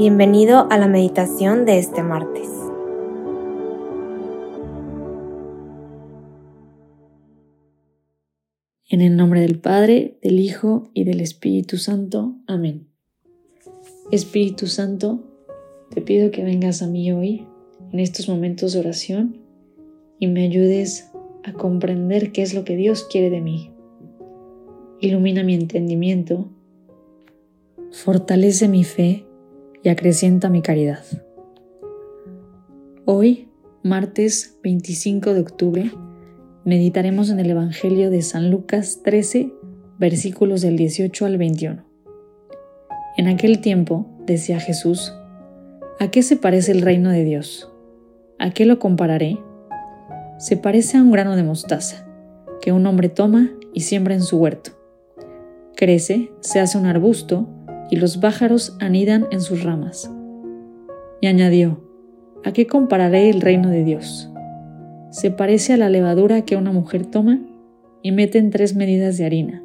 Bienvenido a la meditación de este martes. En el nombre del Padre, del Hijo y del Espíritu Santo. Amén. Espíritu Santo, te pido que vengas a mí hoy, en estos momentos de oración, y me ayudes a comprender qué es lo que Dios quiere de mí. Ilumina mi entendimiento, fortalece mi fe y acrecienta mi caridad. Hoy, martes 25 de octubre, meditaremos en el Evangelio de San Lucas 13, versículos del 18 al 21. En aquel tiempo, decía Jesús, ¿a qué se parece el reino de Dios? ¿A qué lo compararé? Se parece a un grano de mostaza, que un hombre toma y siembra en su huerto. Crece, se hace un arbusto, y los pájaros anidan en sus ramas. Y añadió, ¿a qué compararé el reino de Dios? Se parece a la levadura que una mujer toma y mete en tres medidas de harina,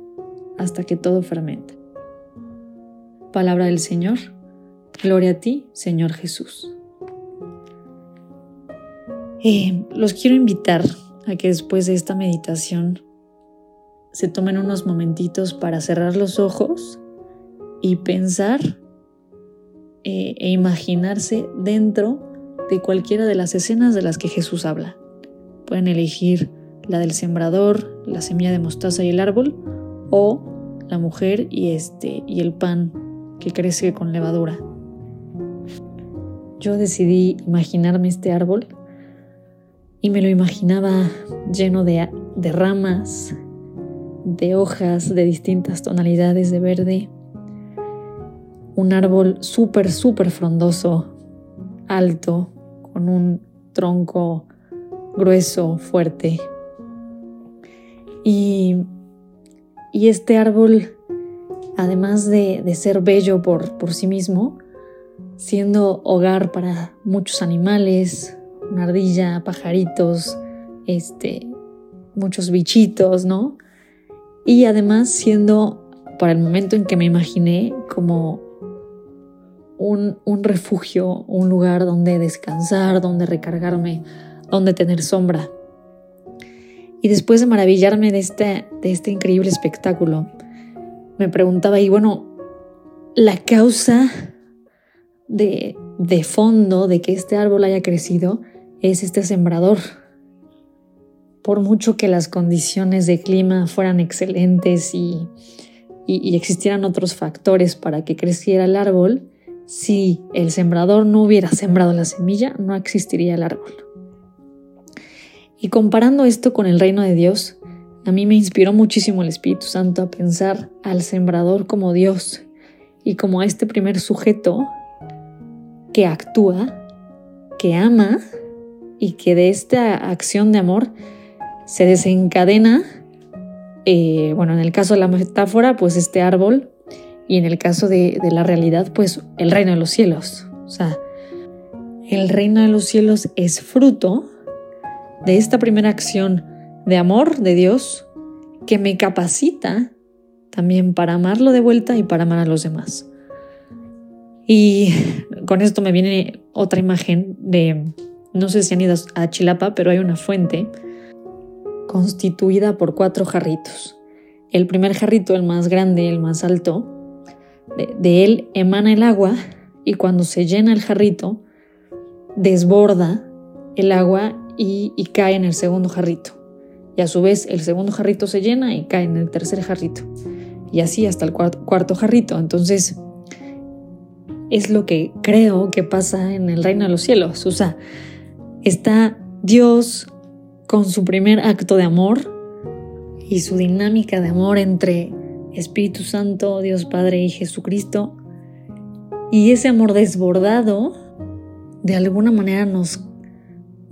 hasta que todo fermenta. Palabra del Señor, gloria a ti, Señor Jesús. Eh, los quiero invitar a que después de esta meditación se tomen unos momentitos para cerrar los ojos y pensar eh, e imaginarse dentro de cualquiera de las escenas de las que Jesús habla. Pueden elegir la del sembrador, la semilla de mostaza y el árbol, o la mujer y, este, y el pan que crece con levadura. Yo decidí imaginarme este árbol y me lo imaginaba lleno de, de ramas, de hojas de distintas tonalidades de verde, un árbol súper, súper frondoso, alto, con un tronco grueso, fuerte. Y, y este árbol, además de, de ser bello por, por, sí mismo, siendo hogar para muchos animales, una ardilla, pajaritos, este, muchos bichitos, ¿no? Y además siendo, para el momento en que me imaginé, como un, refugio, un lugar donde descansar, donde recargarme, donde tener sombra. Y después de maravillarme de este, este increíble espectáculo, me preguntaba, y bueno, la causa de, fondo de que este árbol haya crecido es este sembrador. Por mucho que las condiciones de clima fueran excelentes y existieran otros factores para que creciera el árbol, si el sembrador no hubiera sembrado la semilla, no existiría el árbol. Y comparando esto con el reino de Dios, a mí me inspiró muchísimo el Espíritu Santo a pensar al sembrador como Dios y como a este primer sujeto que actúa, que ama y que de esta acción de amor se desencadena, eh, bueno, en el caso de la metáfora, pues este árbol y en el caso de, la realidad, pues el reino de los cielos. O sea, el reino de los cielos es fruto de esta primera acción de amor de Dios que me capacita también para amarlo de vuelta y para amar a los demás. Y con esto me viene otra imagen de, no sé si han ido a Chilapa, pero hay una fuente constituida por cuatro jarritos. El primer jarrito, el más grande, el más alto, de, él emana el agua y cuando se llena el jarrito, desborda el agua y, cae en el segundo jarrito. Y a su vez el segundo jarrito se llena y cae en el tercer jarrito. Y así hasta el cuarto, jarrito. Entonces, es lo que creo que pasa en el reino de los cielos. O sea, está Dios con su primer acto de amor y su dinámica de amor entre Espíritu Santo, Dios Padre y Jesucristo. Y ese amor desbordado de alguna manera nos,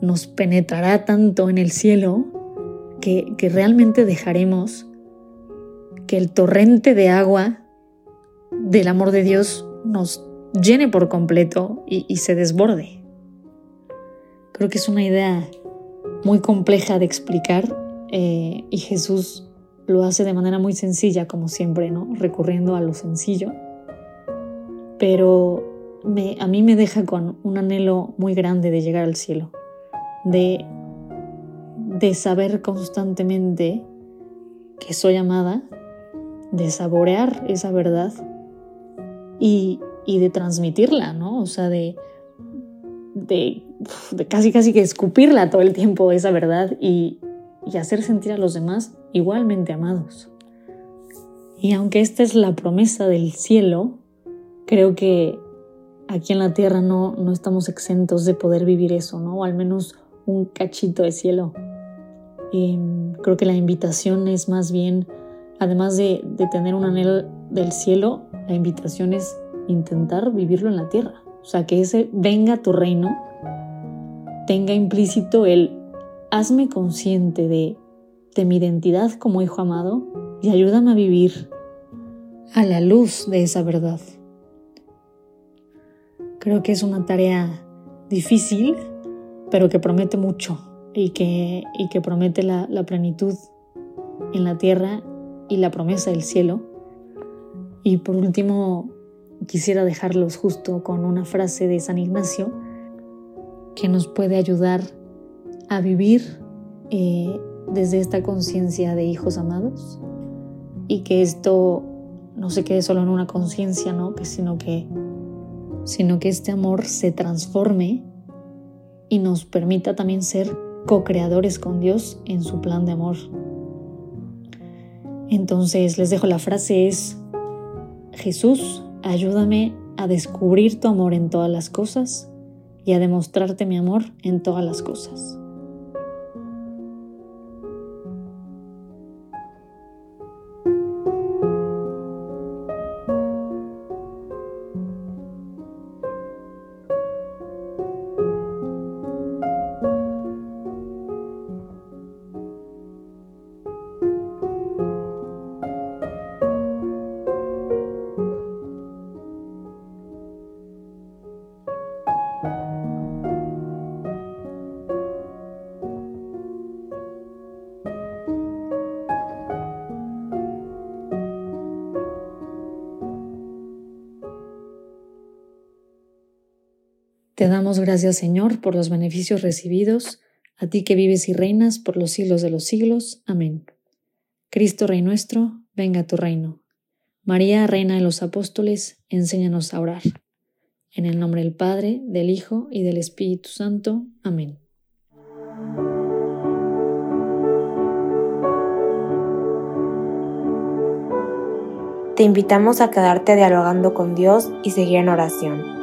nos penetrará tanto en el cielo que, realmente dejaremos que el torrente de agua del amor de Dios nos llene por completo y, se desborde. Creo que es una idea muy compleja de explicar eh, y Jesús lo hace de manera muy sencilla, como siempre, ¿no? Recurriendo a lo sencillo. Pero a mí me deja con un anhelo muy grande de llegar al cielo, de, de saber constantemente que soy amada, de saborear esa verdad y, y de transmitirla, ¿no? O sea, de, de, de, casi casi que escupirla todo el tiempo esa verdad y, y hacer sentir a los demás igualmente amados. Y aunque esta es la promesa del cielo, creo que aquí en la tierra no, no estamos exentos de poder vivir eso, ¿no? O al menos un cachito de cielo. Y creo que la invitación es más bien, además de, de tener un anhelo del cielo, la invitación es intentar vivirlo en la tierra. O sea, que ese venga tu reino tenga implícito el hazme consciente de, de mi identidad como hijo amado y ayúdame a vivir a la luz de esa verdad. Creo que es una tarea difícil, pero que promete mucho y que, y que promete la, plenitud en la tierra y la promesa del cielo. Y por último, quisiera dejarlos justo con una frase de San Ignacio que nos puede ayudar a vivir eh, desde esta conciencia de hijos amados y que esto no se quede solo en una conciencia, ¿no? Que, sino, que, sino que este amor se transforme y nos permita también ser co-creadores con Dios en su plan de amor. Entonces les dejo la frase es, Jesús, ayúdame a descubrir tu amor en todas las cosas y a demostrarte mi amor en todas las cosas. Te damos gracias, Señor, por los beneficios recibidos, a ti que vives y reinas por los siglos de los siglos. Amén. Cristo Rey nuestro, venga a tu reino. María, Reina de los Apóstoles, enséñanos a orar. En el nombre del Padre, del Hijo y del Espíritu Santo. Amén. Te invitamos a quedarte dialogando con Dios y seguir en oración.